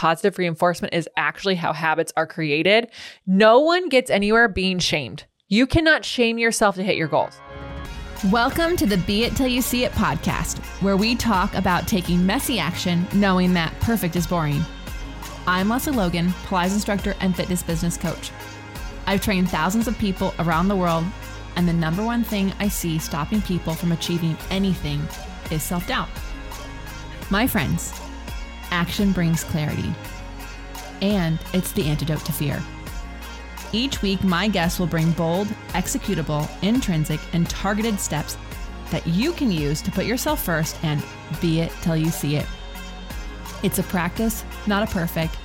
positive reinforcement is actually how habits are created. No one gets anywhere being shamed. You cannot shame yourself to hit your goals. Welcome to the Be It Till You See It podcast, where we talk about taking messy action knowing that perfect is boring. I'm Lesley Logan, Pilates instructor and fitness business coach. I've trained thousands of people around the world, and the number one thing I see stopping people from achieving anything is self doubt. My friends, action brings clarity, and it's the antidote to fear. Each week, my guests will bring bold, executable, intrinsic, and targeted steps that you can use to put yourself first and be it till you see it. It's a practice, not a perfect.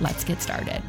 Let's get started.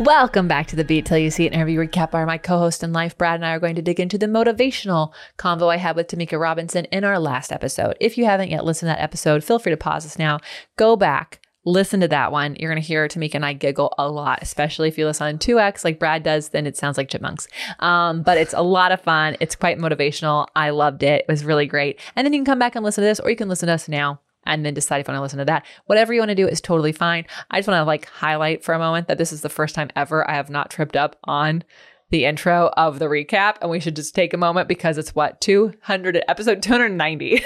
Welcome back to the Be It Till You See It interview recap where my co-host in life, Brad, and I are going to dig into the motivational convo I had with Tamika Robinson in our last episode. If you haven't yet listened to that episode, feel free to pause this now, go back, listen to that one. You're going to hear Tamika and I giggle a lot, especially if you listen on 2X like Brad does, then it sounds like chipmunks. Um, but it's a lot of fun. It's quite motivational. I loved it. It was really great. And then you can come back and listen to this, or you can listen to us now and then decide if you want to listen to that. Whatever you want to do is totally fine. I just want to like highlight for a moment that this is the first time ever I have not tripped up on the intro of the recap and we should just take a moment because it's what 200 episode 290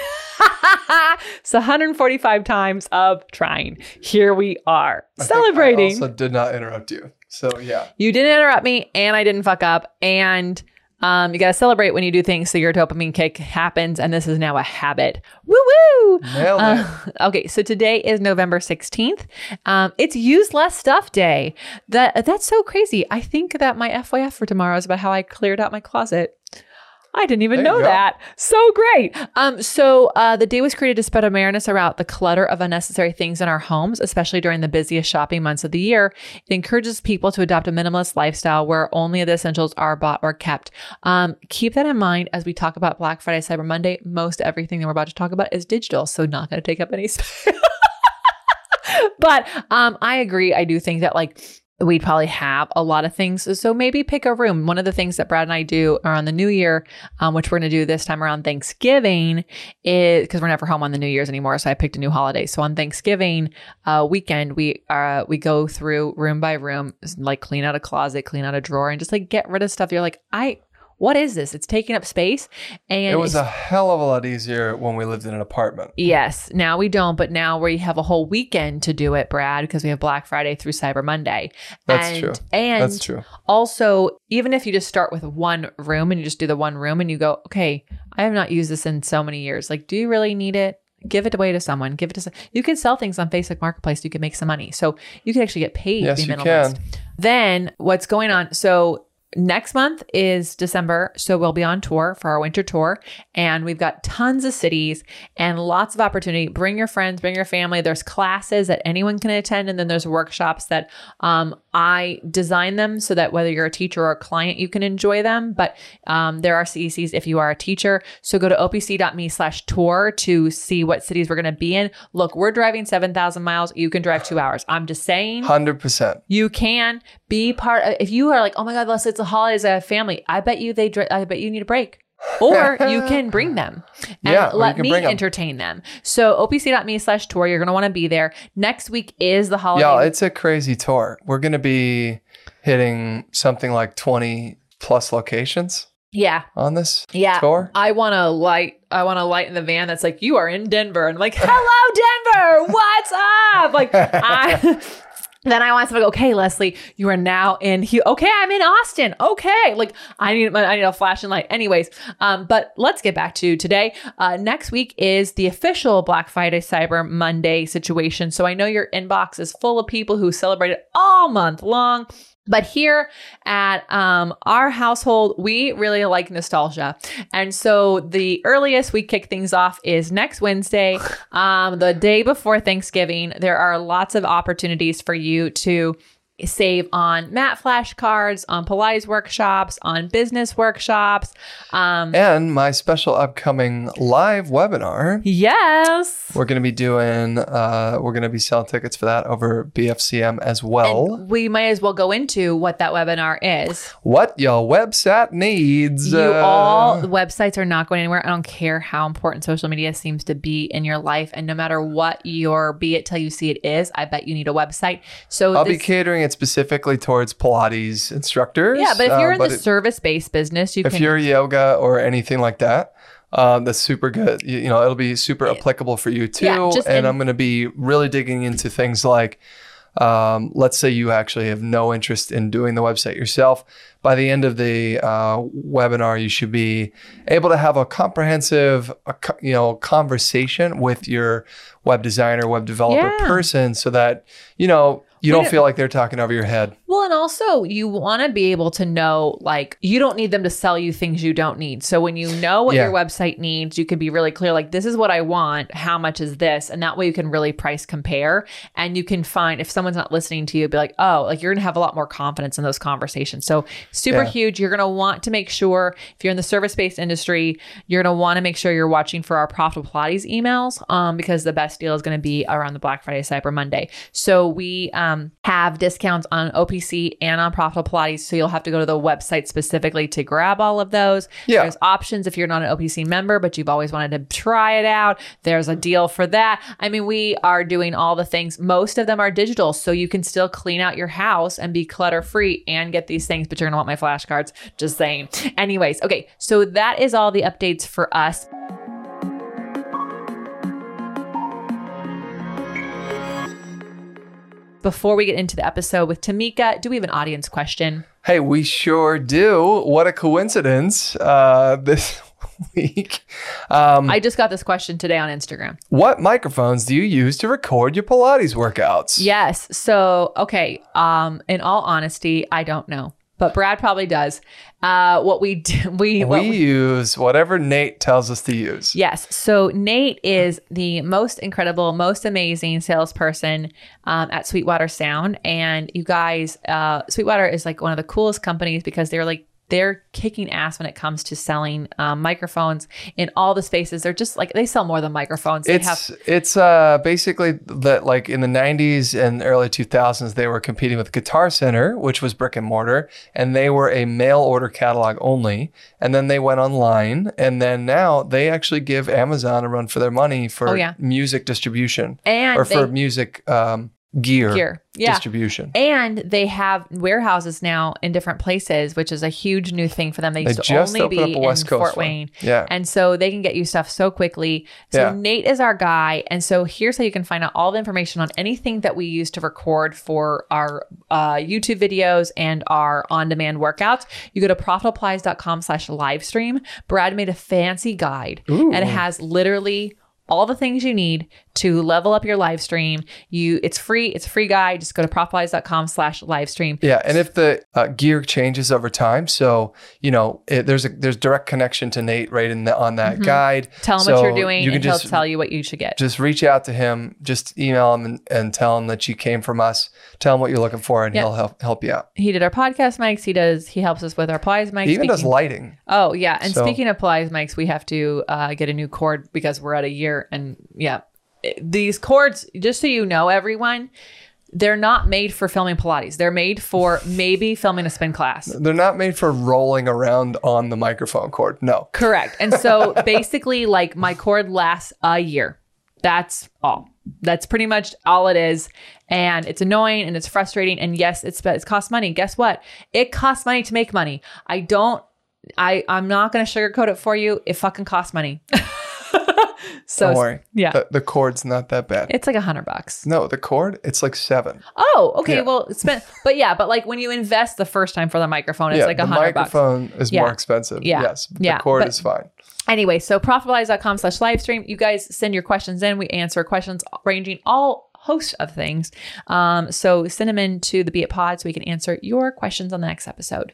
so 145 times of trying here we are I celebrating I also did not interrupt you. So yeah. you didn't interrupt me and i didn't fuck up and um, you got to celebrate when you do things so your dopamine kick happens and this is now a habit woo woo uh, okay, so today is November 16th. Um, it's use less stuff day. That that's so crazy. I think that my FYF for tomorrow is about how I cleared out my closet. I didn't even There know that. So great. Um, so uh, the day was created to spread awareness around the clutter of unnecessary things in our homes, especially during the busiest shopping months of the year. It encourages people to adopt a minimalist lifestyle where only the essentials are bought or kept. Um, keep that in mind as we talk about Black Friday, Cyber Monday. Most everything that we're about to talk about is digital, so not going to take up any space. but um, I agree. I do think that like we'd probably have a lot of things. So maybe pick a room. One of the things that Brad and I do around the new year, um, which we're going to do this time around Thanksgiving, is because we're never home on the New Year's anymore. So I picked a new holiday. So on Thanksgiving uh, weekend, we uh, we go through room by room, like clean out a closet, clean out a drawer, and just like get rid of stuff. You're like, I. What is this? It's taking up space, and It was a hell of a lot easier when we lived in an apartment. Yes. Now we don't, but now we have a whole weekend to do it, Brad, because we have Black Friday through Cyber Monday. That's and, true. And That's true. also, even if you just start with one room and you just do the one room and you go, okay, I have not used this in so many years. Like, do you really need it? Give it away to someone. Give it to some. You can sell things on Facebook Marketplace. You can make some money. So you can actually get paid Yes, you can. Then what's going on? So next month is December. So we'll be on tour for our winter tour and we've got tons of cities and lots of opportunity. Bring your friends, bring your family. There's classes that anyone can attend. And then there's workshops that um, I design them so that whether you're a teacher or a client, you can enjoy them. But um, there are CECs if you are a teacher. So go to opc.me slash tour to see what cities we're going to be in. Look, we're driving 7,000 miles. You can drive two hours. I'm just saying. 100%. You can be part of if you are like, oh my God, Lesley, it's the holidays, I have family. I bet you they I bet you need a break. Or you can bring them and Yeah, let me entertain them. So opc.me slash tour, you're gonna want to be there. Next week is the holiday. Y'all, it's a crazy tour. We're going to be hitting something like 20 plus locations yeah. on this Yeah. tour. I want to light. I want to light in the van that's like you are in Denver, and I'm like, hello Denver, what's up? Like I. Then I want to go, okay, Lesley, you are now in here. Okay, I'm in Austin. Okay. Like I need I need a flashing light. Anyways, um, but let's get back to today. Uh, next week is the official Black Friday Cyber Monday situation. So I know your inbox is full of people who celebrate it all month long. But here at um, our household, we really like nostalgia. And so the earliest we kick things off is next Wednesday, um, the day before Thanksgiving. There are lots of opportunities for you to save on mat flashcards, on Pilates workshops, on business workshops. Um, And my special upcoming live webinar. yes. We're going to be doing, uh, we're going to be selling tickets for that over BFCM as well. And we might as well go into what that webinar is. what your website needs. You uh, all, websites are not going anywhere. I don't care how important social media seems to be in your life. And no matter what your be it till you see it is, I bet you need a website. So I'll be catering it specifically towards Pilates instructors. yeah, but if you're um, in the service based business, you if can. you're yoga or anything like that, um, that's super good. You, you know, it'll be super applicable for you too. Yeah, and in- I'm going to be really digging into things like, um, let's say you actually have no interest in doing the website yourself. By the end of the uh, webinar, you should be able to have a comprehensive, uh, co- you know, conversation with your web designer, web developer Yeah. person, so that you know you don't feel like they're talking over your head. Well, and also you want to be able to know, like, you don't need them to sell you things you don't need. So when you know what Yeah. your website needs, you can be really clear, like, this is what I want. How much is this? And that way you can really price compare. And you can find if someone's not listening to you, be like, oh, like you're going to have a lot more confidence in those conversations. So super Yeah. huge. You're going to want to make sure if you're in the service based industry, you're going to want to make sure you're watching for our profitable Pilates emails um, because the best deal is going to be around the Black Friday, Cyber Monday. So we um, have discounts on OPC and on profitable Pilates. So you'll have to go to the website specifically to grab all of those. Yeah. There's options if you're not an OPC member, but you've always wanted to try it out. There's a mm-hmm. deal for that. I mean, we are doing all the things. Most of them are digital, so you can still clean out your house and be clutter free and get these things, but you're gonna want my flashcards. Just saying. Anyways, okay, so that is all the updates for us. Before we get into the episode with Tamika, do we have an audience question? Hey, we sure do. What a coincidence uh, this week. Um, I just got this question today on Instagram. what microphones do you use to record your Pilates workouts? Yes. So, okay. Um, in all honesty, I don't know, but Brad probably does. Uh, what we do, we, what we we- use whatever Nate tells us to use. Yes. So Nate is the most incredible, most amazing salesperson um, at Sweetwater Sound. And you guys, uh, Sweetwater is like one of the coolest companies because they're like, they're kicking ass when it comes to selling um, microphones in all the spaces. They're just like they sell more than microphones. They have It's it's uh basically that like in the 90s and early 2000s they were competing with Guitar Center, which was brick and mortar, and they were a mail order catalog only. And then they went online, and then now they actually give Amazon a run for their money for Oh, yeah. music distribution and or for music um, gear, gear. Yeah. distribution. And they have warehouses now in different places, which is a huge new thing for them. They They used to just only be in Coast Fort one. Wayne. Yeah. And so they can get you stuff so quickly. So Yeah. Nate is our guy. And so here's how you can find out all the information on anything that we use to record for our uh, YouTube videos and our on-demand workouts. You go to profitablepilates.com slash live stream. Brad made a fancy guide and it has literally all the things you need to level up your live stream. You it's free, it's a free guide. Just go to profitablepilates.com slash live stream. Yeah, and if the uh, gear changes over time, so you know it, there's a there's direct connection to Nate right in the on that guide. Mm-hmm. Tell him So what you're doing You can and he'll tell you what you should get. just reach out to him, just email him and, and tell him that you came from us. Tell him what you're looking for, and he'll help help you out. he did our podcast mics. He does. He helps us with our Pilates mics. He even does lighting. Oh yeah, and So- speaking of Pilates mics, we have to uh, get a new cord because we're at a year, and yeah, these cords. Just so you know, everyone, they're not made for filming Pilates. They're made for maybe filming a spin class. They're not made for rolling around on the microphone cord. No. Correct. And so basically, like my cord lasts a year. That's all. That's pretty much all it is. And it's annoying and it's frustrating. And yes, it's it's costs money. Guess what? It costs money to make money. I don't. I I'm not gonna sugarcoat it for you. It fucking costs money. so Don't worry. yeah, The, the cord's not that bad. it's like a hundred bucks. no, the cord, it's like seven. Oh, okay. Yeah. Well, it's been, but yeah, but like when you invest the first time for the microphone, it's yeah, like a hundred bucks. The microphone is Yeah. more expensive. Yeah. Yes. Yeah, The cord but- is fine. Anyway, so profitablepilates.com slash live stream. You guys send your questions in. We answer questions ranging all hosts of things. Um, so send them in to the Be It Pod so we can answer your questions on the next episode.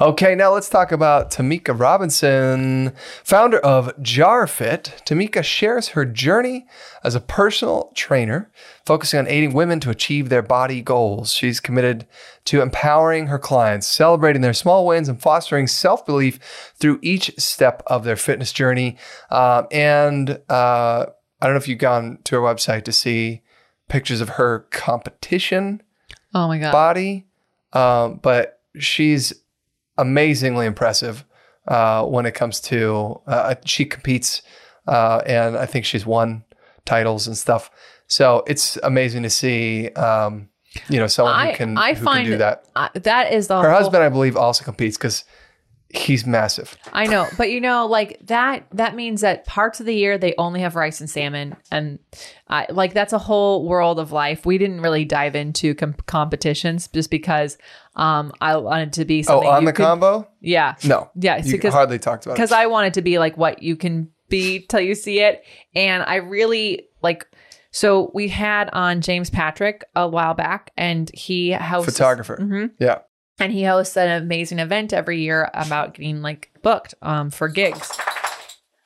Okay, now let's talk about Tamika Robinson, founder of JarFit. Tamika shares her journey as a personal trainer, focusing on aiding women to achieve their body goals. She's committed to empowering her clients, celebrating their small wins, and fostering self belief through each step of their fitness journey. Um, and uh, I don't know if you've gone to her website to see pictures of her competition Oh my God. body, um, but she's amazingly impressive uh, when it comes to uh, she competes, uh, and I think she's won titles and stuff. So it's amazing to see, um, you know, someone I, who can I who find can do that. uh, that is the Her husband, I believe, also competes because he's massive. I know, but you know, like that. That means that parts of the year they only have rice and salmon, and I like that's a whole world of life. We didn't really dive into com- competitions just because um, I wanted to be something. Oh, something. on you the could- combo? Yeah, No, yeah. you Because hardly talked about because. I wanted to be like what you can be till you see it, and I really like. So we had on James Patrick a while back, and he hosts Photographer. Mhm. Yeah. and he hosts an amazing event every year about getting like booked um, for gigs.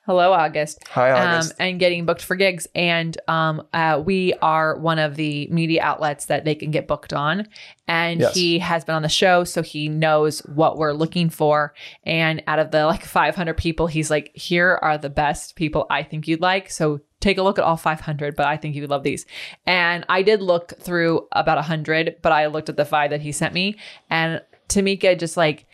Hello, August. Hi, Um, August. and getting booked for gigs. And um, uh, we are one of the media outlets that they can get booked on. And Yes. he has been on the show, so he knows what we're looking for. And out of the like 500 people, he's like, here are the best people I think you'd like. So take a look at all 500, but I think you would love these. And I did look through about 100, but I looked at the five that he sent me. And Tamika just like,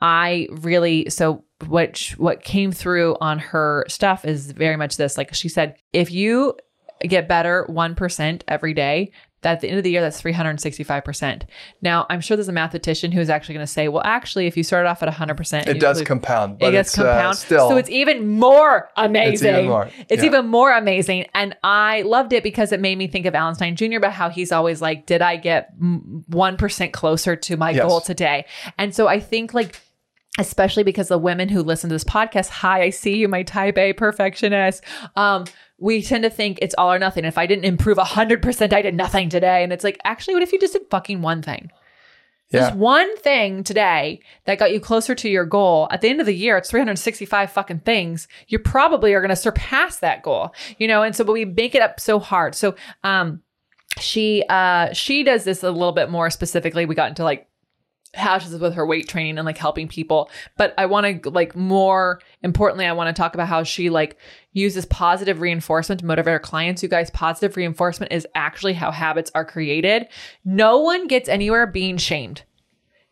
I really so what what came through on her stuff is very much this like she said if you get better 1% every day that at the end of the year that's 365%. Now, I'm sure there's a mathematician who's actually going to say, well, actually if you start off at 100%, and it does include- compound, but it gets it's uh, compound. still. so it's even more amazing. it's, even more, It's yeah. even more amazing. And I loved it because it made me think of Alan Stein Jr. about how he's always like, did I get mm, 1% closer to my Yes. goal today? And so I think like, especially because the women who listen to this podcast, hi, I see you, my type A perfectionist. Um, we tend to think it's all or nothing. If I didn't improve 100%, I did nothing today. And it's like, actually, what if you just did fucking one thing? yeah. Just one thing today that got you closer to your goal. At the end of the year, it's 365 fucking things. You probably are going to surpass that goal, you know? And so, but we make it up so hard. So, um, she, uh, she does this a little bit more specifically. We got into like how she with her weight training and like helping people. But I want to like more importantly, I want to talk about how she like uses positive reinforcement to motivate her clients. You guys, positive reinforcement is actually how habits are created. No one gets anywhere being shamed.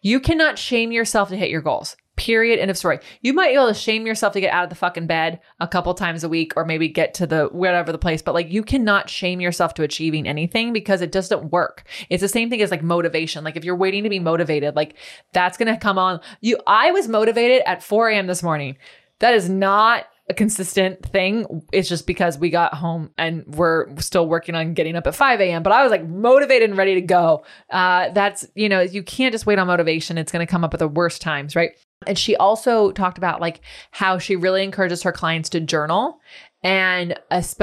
You cannot shame yourself to hit your goals. Period. End of story. You might be able to shame yourself to get out of the fucking bed a couple times a week or maybe get to the whatever the place, but like you cannot shame yourself to achieving anything because it doesn't work. It's the same thing as like motivation. Like if you're waiting to be motivated, like that's gonna come on. You I was motivated at 4 a.m. this morning. That is not a consistent thing. It's just because we got home and we're still working on getting up at 5 a.m. But I was like motivated and ready to go. Uh, that's, you know, you can't just wait on motivation. It's going to come up at the worst times, right? And she also talked about like how she really encourages her clients to journal and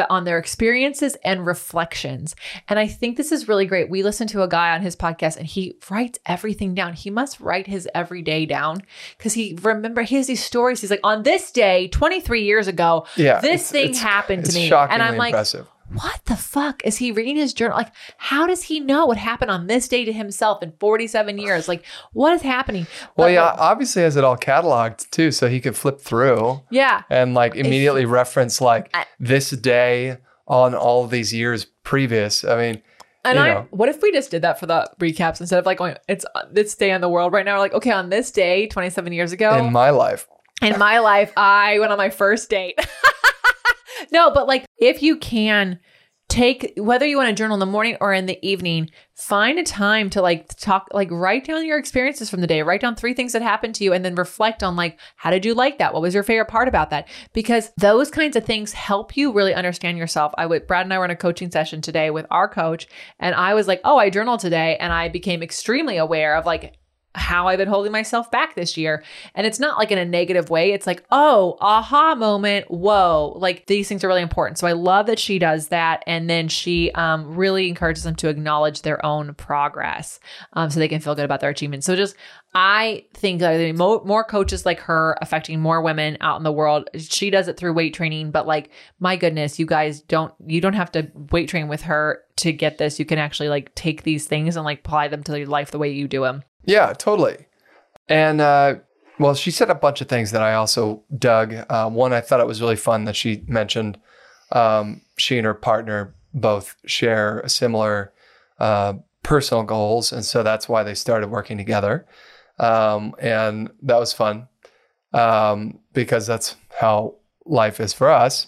on their experiences and reflections. And I think this is really great. We listened to a guy on his podcast and he writes everything down. He must write his everyday down because he remember he has these stories. He's like, on this day, 23 years ago, Yeah, this it's- thing it's- happened to me. And I'm like, impressive. What the fuck is he reading his journal? Like, how does he know what happened on this day to himself in 47 years? Like, what is happening? Well, But, yeah, like, obviously has it all cataloged too, so he could flip through yeah. and like immediately reference like I- this day on all of these years previous. I mean, And I, know. what if we just did that for the recaps instead of like going, it's uh, this day in the world right now? We're like, okay, on this day, 27 years ago, in my life, in my life, I went on my first date. no, but like if you can take whether you want to journal in the morning or in the evening, find a time to like talk like write down your experiences from the day. Write down three things that happened to you and then reflect on like how did you like that? What was your favorite part about that? Because those kinds of things help you really understand yourself. I would Brad and I were in a coaching session today with our coach and I was like, "Oh, I journaled today." And I became extremely aware of like how I've been holding myself back this year. And it's not like in a negative way. It's like, oh, aha moment. Whoa. Like these things are really important. So I love that she does that. And then she um, really encourages them to acknowledge their own progress um, so they can feel good about their achievements. So just, I think mo- more coaches like her affecting more women out in the world. She does it through weight training, but like, my goodness, you guys don't, you don't have to weight train with her to get this. You can actually like take these things and like apply them to your life the way you do them. Yeah, totally. And uh, well, she said a bunch of things that I also dug. Uh, one, I thought it was really fun that she mentioned um, she and her partner both share similar uh, personal goals, and so that's why they started working together. Um, and that was fun um, because that's how life is for us.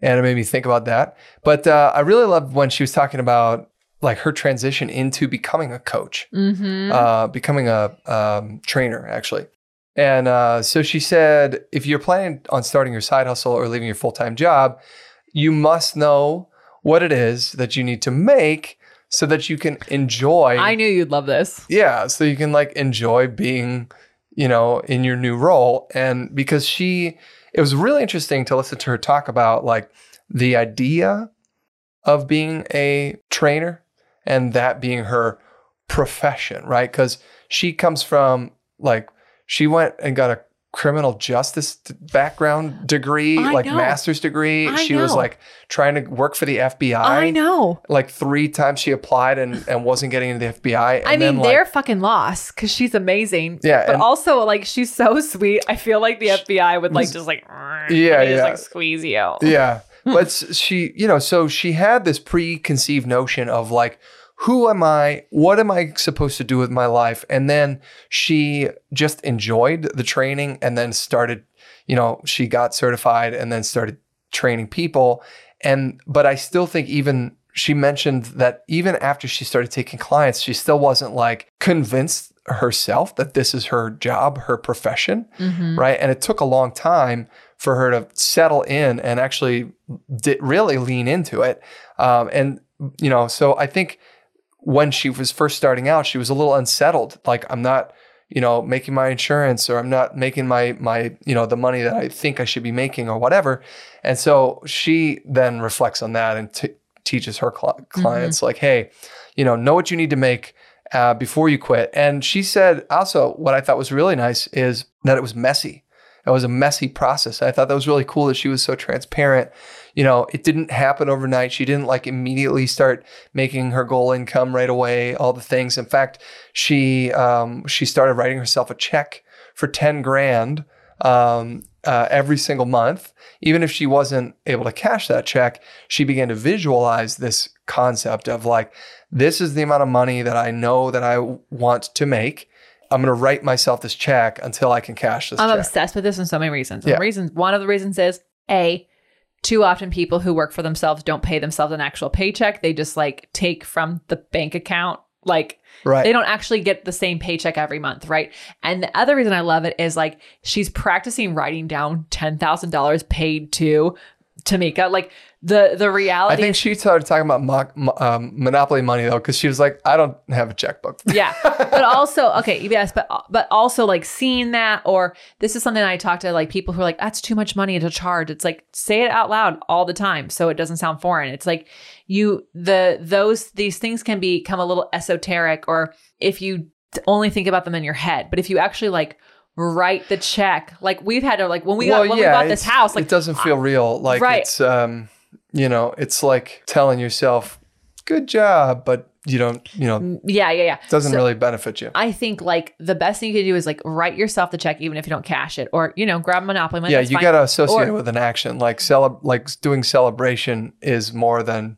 And it made me think about that. But uh, I really loved when she was talking about like her transition into becoming a coach Mm-hmm. uh, becoming a um, trainer, actually. And uh, so she said, if you're planning on starting your side hustle or leaving your full time job, you must know what it is that you need to make so that you can enjoy. I knew you'd love this. yeah, so you can like enjoy being, you know, in your new role. And because she, it was really interesting to listen to her talk about like the idea of being a trainer and that being her profession, right? Because she comes from like, she went and got a criminal justice background degree, I like know. master's degree. I she was like trying to work for the FBI. I know. Like three times she applied and, and wasn't getting into the FBI. And I mean, like, they're fucking lost because she's amazing. Yeah, but also like she's so sweet. I feel like the FBI would like just like Yeah, yeah. just like squeeze you. Out. Yeah. But she, you know, so she had this preconceived notion of like, who am I? What am I supposed to do with my life? And then she just enjoyed the training and then started, you know, she got certified and then started training people. And, but I still think even she mentioned that even after she started taking clients, she still wasn't like convinced herself that this is her job, her profession Mhm. right? And it took a long time for her to settle in and actually di- really lean into it. Um, and you know, so I think when she was first starting out, she was a little unsettled. Like I'm not, you know, making my insurance or I'm not making my my you know the money that I think I should be making or whatever. And so she then reflects on that and t- teaches her cli- clients like, hey, you know, know what you need to make uh, before you quit. And she said also what I thought was really nice is that it was messy. It was a messy process. I thought that was really cool that she was so transparent. You know, it didn't happen overnight. She didn't like immediately start making her goal income right away. All the things. In fact, she um, she started writing herself a check for ten grand um, uh, every single month. Even if she wasn't able to cash that check, she began to visualize this concept of like, this is the amount of money that I know that I want to make. I'm going to write myself this check until I can cash this I'm check. obsessed with this in so many reasons. Yeah. Reasons one of the reasons is a too often people who work for themselves don't pay themselves an actual paycheck. They just like take from the bank account. Like Right. they don't actually get the same paycheck every month, right? And the other reason I love it is like she's practicing writing down ten thousand dollars paid to Tamika. Like the the reality. I think she started talking about mo- um, monopoly money though, because she was like, I don't have a checkbook. yeah but also okay yes but but also like seeing that or this is something i talk to like people who are like that's too much money to charge it's like say it out loud all the time so it doesn't sound foreign it's like you the those these things can become a little esoteric or if you only think about them in your head but if you actually like write the check like we've had to like when we got when we bought this house like it doesn't feel real. Like Right. it's, um, you know, it's like telling yourself, "Good job," but you don't, you know, mm, Yeah, yeah, yeah. doesn't So- really benefit you. I think like the best thing you can do is like write yourself the check, even if you don't cash it, or you know, grab Monopoly money. yeah, you got to associate Or- it with an action. Like cele- like doing celebration is more than,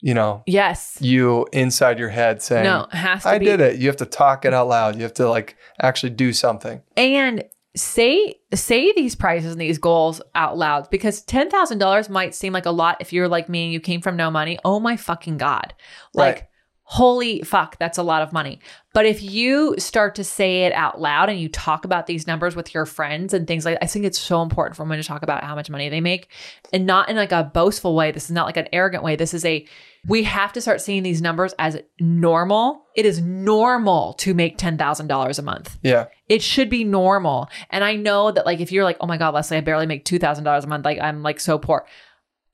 you know, Yes. you inside your head saying, No, it has to I be. did it. You have to talk it out loud. You have to like actually do something. and say say these prices and these goals out loud because ten thousand dollars might seem like a lot if you're like me and you came from no money. Oh my fucking god! Like. Right. Holy fuck, that's a lot of money. But if you start to say it out loud and you talk about these numbers with your friends and things like I think it's so important for women to talk about how much money they make and not in like a boastful way. This is not like an arrogant way. This is a we have to start seeing these numbers as normal. It is normal to make $10,000 a month. Yeah. It should be normal. And I know that like if you're like, "Oh my god, Lesley, I barely make $2,000 a month. Like I'm like so poor."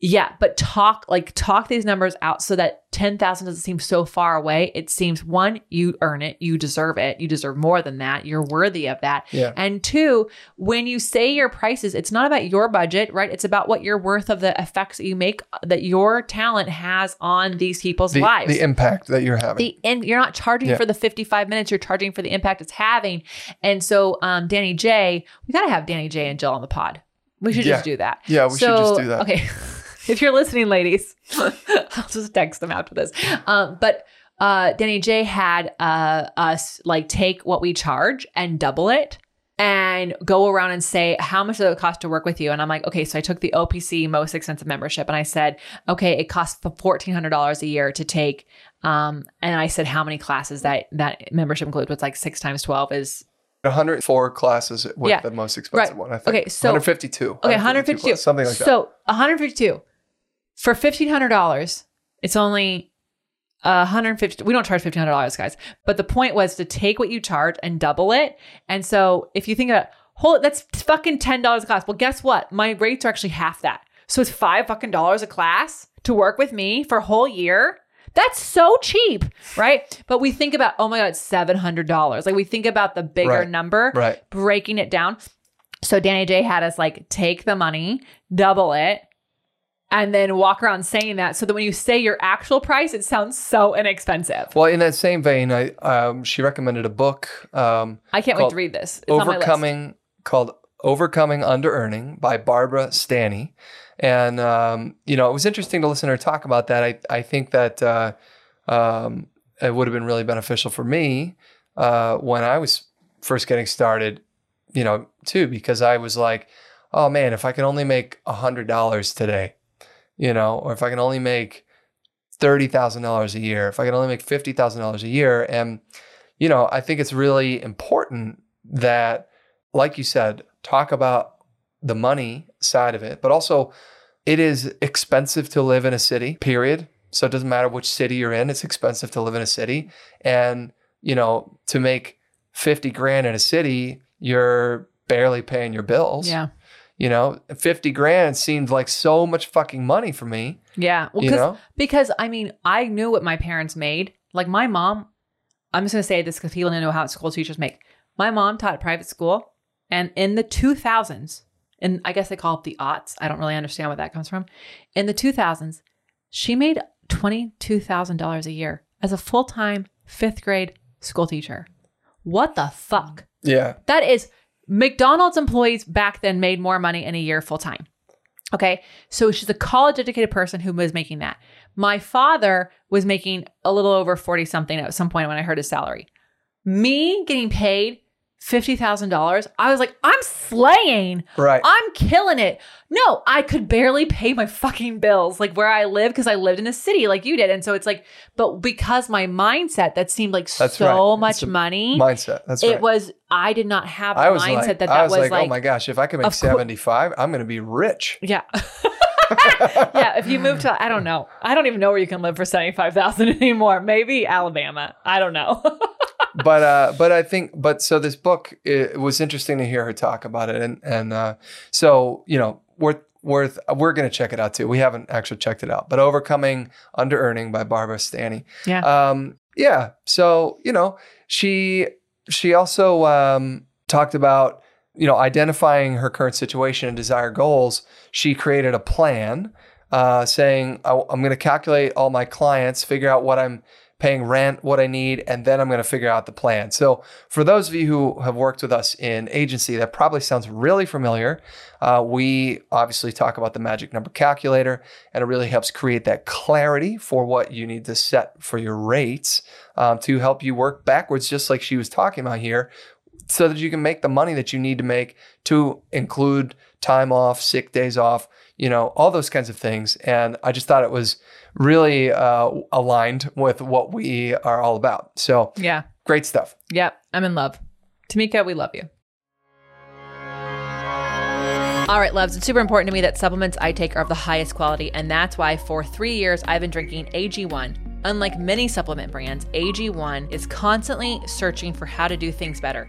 Yeah, but talk like talk these numbers out so that 10,000 doesn't seem so far away. It seems one, you earn it, you deserve it. You deserve more than that. You're worthy of that. Yeah. And two, when you say your prices, it's not about your budget, right? It's about what you're worth of the effects that you make that your talent has on these people's The, lives. the impact that you're having. The and you're not charging Yeah. for the 55 minutes, you're charging for the impact it's having. And so um Danny J, we gotta have Danny J and Jill on the pod. We should Yeah. just do that. Yeah, we should just do that. Okay. if you're listening, ladies, I'll just text them after this. Um, but uh Danny J had uh us like take what we charge and double it and go around and say how much does it cost to work with you and i'm like okay so i took the opc most expensive membership and i said okay it costs $1400 a year to take um and i said how many classes that that membership includes what's like six times 12 is 104 classes with Yeah. the most expensive Right. one, I think. Okay, so- 152. okay 152 class, something like that. so 152 for $1500 it's only uh, 150 we don't charge $1500 guys. But the point was to take what you charge and double it. And so if you think about hold that's fucking $10 a class. Well guess what? My rates are actually half that. So it's five fucking dollars a class to work with me for a whole year. That's so cheap right? But we think about oh my god it's $700 like we think about the bigger Right. number Right. breaking it down. So Danny J had us like take the money, double it, and then walk around saying that so that when you say your actual price, it sounds so inexpensive. Well, in that same vein, I um, she recommended a book, um, I can't wait to read this. It's on my list. Overcoming called Overcoming Underearning by Barbara Stanny. And um, you know, it was interesting to listen to her talk about that. I I think that uh, um, it would have been really beneficial for me uh, when I was first getting started. You know, too, because I was like, oh man, if I can only make a hundred dollars today, you know, or if I can only make thirty thousand dollars a year, if I can only make fifty thousand dollars a year, and you know, I think it's really important that, like you said, talk about the money side of it, but also it is expensive to live in a city, period. So it doesn't matter which city you're in, it's expensive to live in a city. And, you know, to make 50 grand in a city, you're barely paying your bills. Yeah. You know, 50 grand seemed like so much fucking money for me. Yeah. Well, You know? because I mean, I knew what my parents made. Like my mom, I'm just going to say this because people don't know how school teachers make. My mom taught at private school, and in the 2000s, and I guess they call it the aughts. I don't really understand where that comes from. In the 2000s, she made $22,000 a year as a full time fifth grade school teacher. What the fuck? Yeah. That is McDonald's employees back then made more money in a year full time. Okay. So she's a college educated person who was making that. My father was making a little over 40 something at some point when I heard his salary. Me getting paid $50,000, I was like, I'm slaying. Right. I'm killing it. No, I could barely pay my fucking bills like where I live because I lived in a city like you did. And so it's like, but because my mindset that seemed like That's so right. much money, Mindset. That's right. it was, I did not have the I was mindset like, that I that was, was, like, oh like, oh my gosh, if I can make Of cour- 75, I'm going to be rich. yeah. yeah, if you move to I don't know. I don't even know where you can live for 75,000 anymore. Maybe Alabama. I don't know. but uh, but I think but so this book it was interesting to hear her talk about it and and uh, so you know worth worth we're gonna check it out too. We haven't actually checked it out, but overcoming underearning by Barbara Stanny. Yeah. Um, yeah. So you know she she also um, talked about you know identifying her current situation and desired goals. She created a plan. Uh, saying I, I'm going to calculate all my clients, figure out what I'm paying rent, what I need, and then I'm going to figure out the plan. So, for those of you who have worked with us in agency, that probably sounds really familiar. Uh, we obviously talk about the magic number calculator, and it really helps create that clarity for what you need to set for your rates um, to help you work backwards, just like she was talking about here, so that you can make the money that you need to make to include time off, sick days off, you know, all those kinds of things. And I just thought it was really uh, aligned with what we are all about. So, Yeah. great stuff. Yep. I'm in love. Tamika, we love you. All right, loves, it's super important to me that supplements I take are of the highest quality, and that's why for three years I've been drinking AG1. Unlike many supplement brands, AG1 is constantly searching for how to do things better.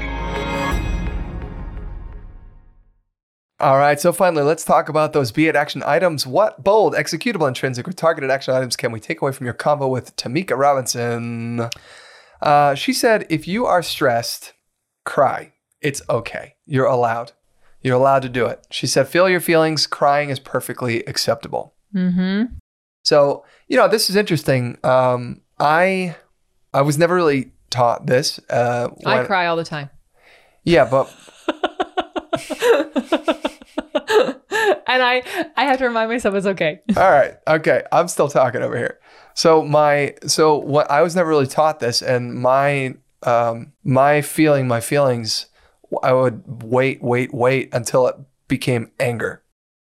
All right. So finally, let's talk about those be it action items. What bold, executable, intrinsic, or targeted action items can we take away from your convo with Tamika Robinson? Uh, she said, if you are stressed, cry. It's okay. You're allowed. You're allowed to do it. She said, feel your feelings. Crying is perfectly acceptable. Mm-hmm. So, you know, this is interesting. Um, I I was never really taught this. Uh, I cry all the time. Yeah, but and I I have to remind myself it's okay. All right. Okay. I'm still talking over here. So my so what I was never really taught this and my um my feeling my feelings I would wait wait wait until it became anger.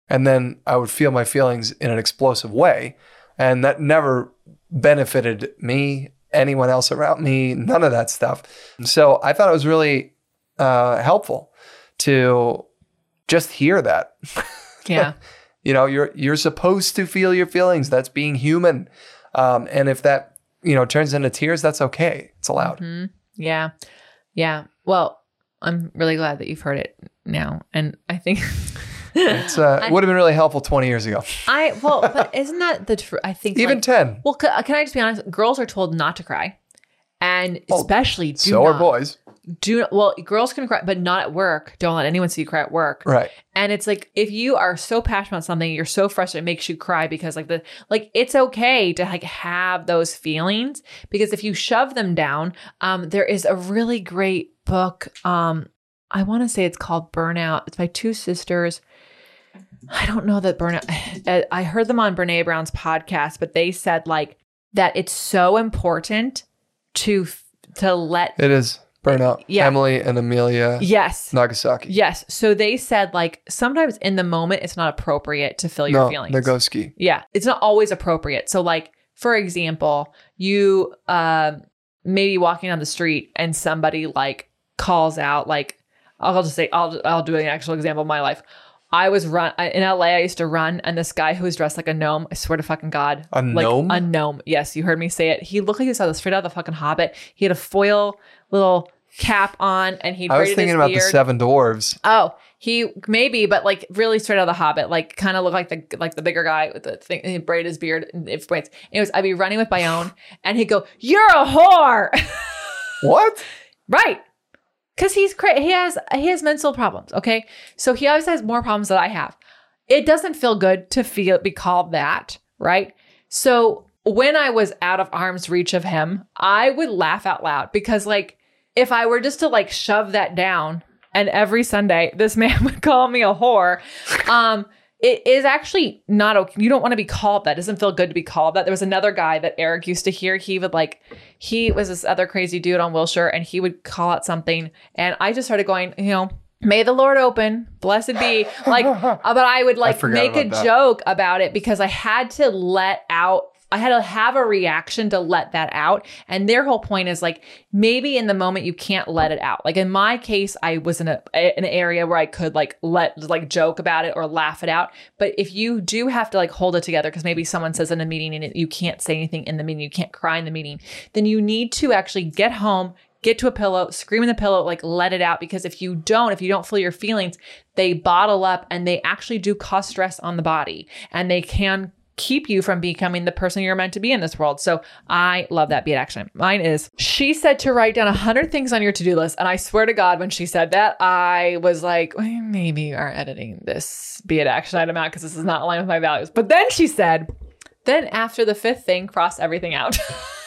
And then I would feel my feelings in an explosive way and that never benefited me, anyone else around me, none of that stuff. So I thought it was really uh helpful to just hear that. Yeah. You know, you're you're supposed to feel your feelings. That's being human. Um, and if that you know turns into tears, that's okay. It's allowed. hmm Yeah. Yeah. Well, I'm really glad that you've heard it now. And I think It's uh, it would have been really helpful 20 years ago, I well, but isn't that the truth? I think even like, 10. well, ca- can I just be honest? Girls are told not to cry, and especially do so not are boys, do well. Girls can cry, but not at work. Don't let anyone see you cry at work. right? And it's like if you are so passionate about something, you're so frustrated, it makes you cry because like the like it's okay to like have those feelings because if you shove them down, um, there is a really great book. Um, I want to say it's called Burnout. It's by two sisters. I don't know that Burnout. I heard them on Brene Brown's podcast, but they said like that it's so important to to let It is burnout. Yeah. Emily and Amelia yes Nagasaki. Yes. So they said like sometimes in the moment it's not appropriate to feel your no, feelings. Nagoski. Yeah. It's not always appropriate. So like for example, you um maybe walking down the street and somebody like calls out like I'll just say I'll I'll do an actual example of my life. I was run in LA. I used to run, and this guy who was dressed like a gnome. I swear to fucking god, A like gnome? a gnome. Yes, you heard me say it. He looked like he was out straight out of the fucking Hobbit. He had a foil little cap on and he I was thinking about beard. the Seven Dwarves. Oh, he maybe, but like really straight out of the Hobbit, like kind of look like the like the bigger guy with the thing. He braid his beard. and It braids. Anyways, I'd be running with Bayonne, and he'd go, "You're a whore," What? right? Because he's cra- he has he has mental problems. Okay, so he always has more problems than I have. It doesn't feel good to feel be called that, right? So when I was out of arm's reach of him, I would laugh out loud because like if I were just to like shove that down and every Sunday this man would call me a whore, um it is actually not okay. You don't want to be called that. It doesn't feel good to be called that. There was another guy that Eric used to hear. He would like, he was this other crazy dude on Wilshire and he would call out something. And I just started going, you know, may the Lord open, blessed be. Like, uh, but I would like forgot make a that. joke about it because I had to let out I had to have a reaction to let that out. And their whole point is like maybe in the moment you can't let it out. Like in my case, I was in a an area where I could like let like joke about it or laugh it out. But if you do have to like hold it together because maybe someone says in a meeting and you can't say anything in the meeting, you can't cry in the meeting, then you need to actually get home, get to a pillow, scream in the pillow, like let it out. Because if you don't, if you don't feel your feelings, they bottle up and they actually do cause stress on the body and they can keep you from becoming the person you're meant to be in this world. So I love that be it action. Mine is she said to write down 100 things on your to do list. And I swear to God, when she said that, I was like, maybe you are editing this be it action item out because this is not aligned with my values. But then she said, then after the fifth thing, cross everything out.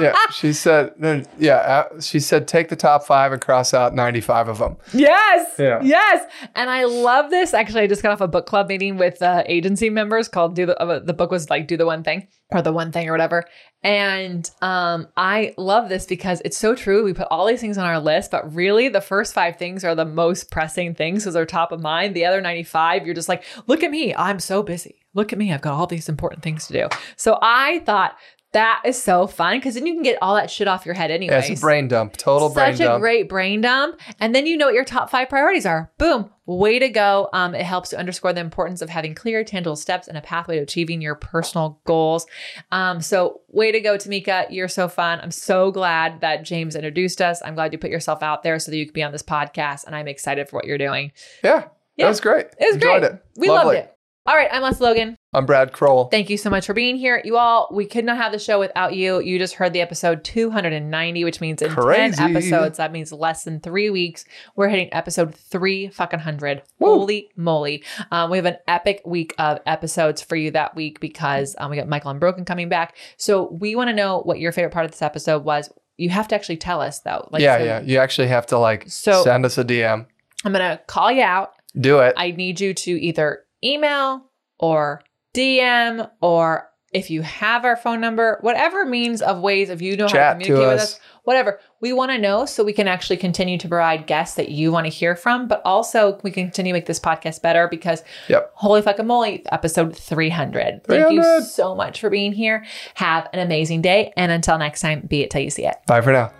yeah, she said. no, Yeah, uh, she said take the top five and cross out ninety-five of them. Yes. Yeah. Yes. And I love this. Actually, I just got off a book club meeting with uh, agency members called Do the uh, the book was like Do the One Thing or the One Thing or whatever. And um, I love this because it's so true. We put all these things on our list, but really the first five things are the most pressing things because they're top of mind. The other 95, you're just like, look at me. I'm so busy. Look at me. I've got all these important things to do. So I thought that is so fun because then you can get all that shit off your head Yeah, anyways. it's a brain dump. Total brain dump. Such a great brain dump. And then you know what your top five priorities are. Boom. Way to go. Um, it helps to underscore the importance of having clear, tangible steps and a pathway to achieving your personal goals. Um, so way to go, Tamika. You're so fun. I'm so glad that James introduced us. I'm glad you put yourself out there so that you could be on this podcast. And I'm excited for what you're doing. yeah, Yeah. that was great. It was Enjoyed great. it. We Lovely. loved it. All right. I'm Les Logan. I'm Brad Kroll. Thank you so much for being here. You all, we could not have the show without you. You just heard the episode 290, which means in Crazy. 10 episodes, that means less than three weeks, we're hitting episode three fucking hundred. Woo. Holy moly. Um, we have an epic week of episodes for you that week because um, we got Michael and Broken coming back. So we want to know what your favorite part of this episode was. You have to actually tell us though. Like, yeah, so yeah. You actually have to like So- send us a DM. I'm going to call you out. Do it. I need you to either email or DM or if you have our phone number, whatever means of ways of you know how to communicate to with us. us, whatever. We want to know so we can actually continue to provide guests that you want to hear from, but also we can continue to make this podcast better because Yep. holy fucking moly, episode 300. Thank you so much for being here. Have an amazing day. And until next time, be it till you see it. Bye for now.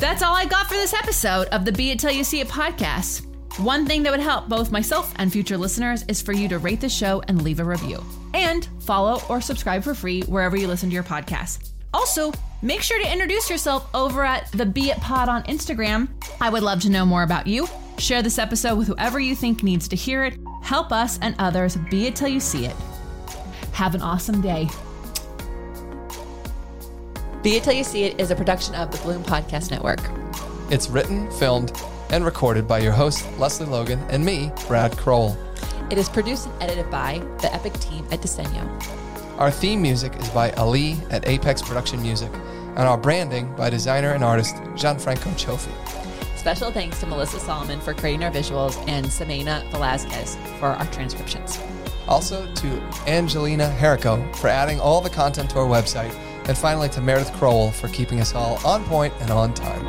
That's all I got for this episode of the Be It Till You See It podcast. One thing that would help both myself and future listeners is for you to rate the show and leave a review. And follow or subscribe for free wherever you listen to your podcast. Also, make sure to introduce yourself over at the Be It Pod on Instagram. I would love to know more about you. Share this episode with whoever you think needs to hear it. Help us and others be it till you see it. Have an awesome day. Be it till you see it is a production of the Bloom Podcast Network. It's written, filmed, and recorded by your host, Lesley Logan, and me, Brad Kroll. It is produced and edited by the epic team at Disenyo. Our theme music is by Ali at Apex Production Music, and our branding by designer and artist Gianfranco Cioffi. Special thanks to Melissa Solomon for creating our visuals and Samena Velazquez for our transcriptions. Also to Angelina Herrico for adding all the content to our website, and finally to Meredith Kroll for keeping us all on point and on time.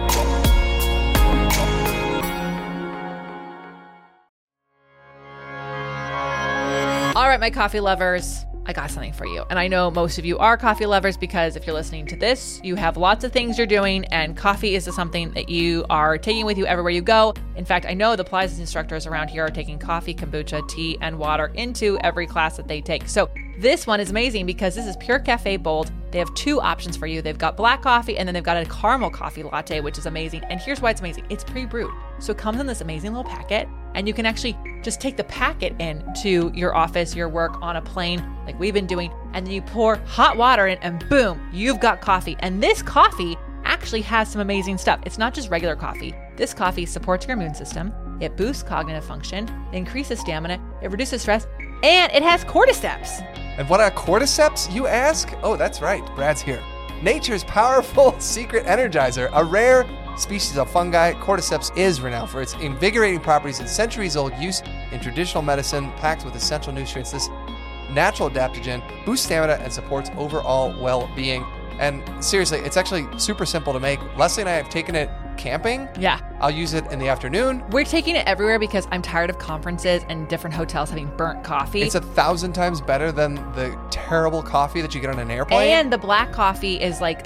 Right, my coffee lovers, I got something for you. And I know most of you are coffee lovers because if you're listening to this, you have lots of things you're doing, and coffee is something that you are taking with you everywhere you go. In fact, I know the Pilates instructors around here are taking coffee, kombucha, tea, and water into every class that they take. So this one is amazing because this is Pure Cafe Bold. They have two options for you. They've got black coffee and then they've got a caramel coffee latte, which is amazing. And here's why it's amazing it's pre brewed. So it comes in this amazing little packet, and you can actually just take the packet in to your office, your work on a plane, like we've been doing, and then you pour hot water in, and boom, you've got coffee. And this coffee actually has some amazing stuff. It's not just regular coffee. This coffee supports your immune system, it boosts cognitive function, increases stamina, it reduces stress, and it has cordyceps. And what are cordyceps, you ask? Oh, that's right, Brad's here. Nature's powerful secret energizer, a rare species of fungi, cordyceps is renowned for its invigorating properties and centuries old use in traditional medicine, packed with essential nutrients. This natural adaptogen boosts stamina and supports overall well being. And seriously, it's actually super simple to make. Lesley and I have taken it camping. Yeah. I'll use it in the afternoon. We're taking it everywhere because I'm tired of conferences and different hotels having burnt coffee. It's a thousand times better than the terrible coffee that you get on an airplane. and the black coffee is like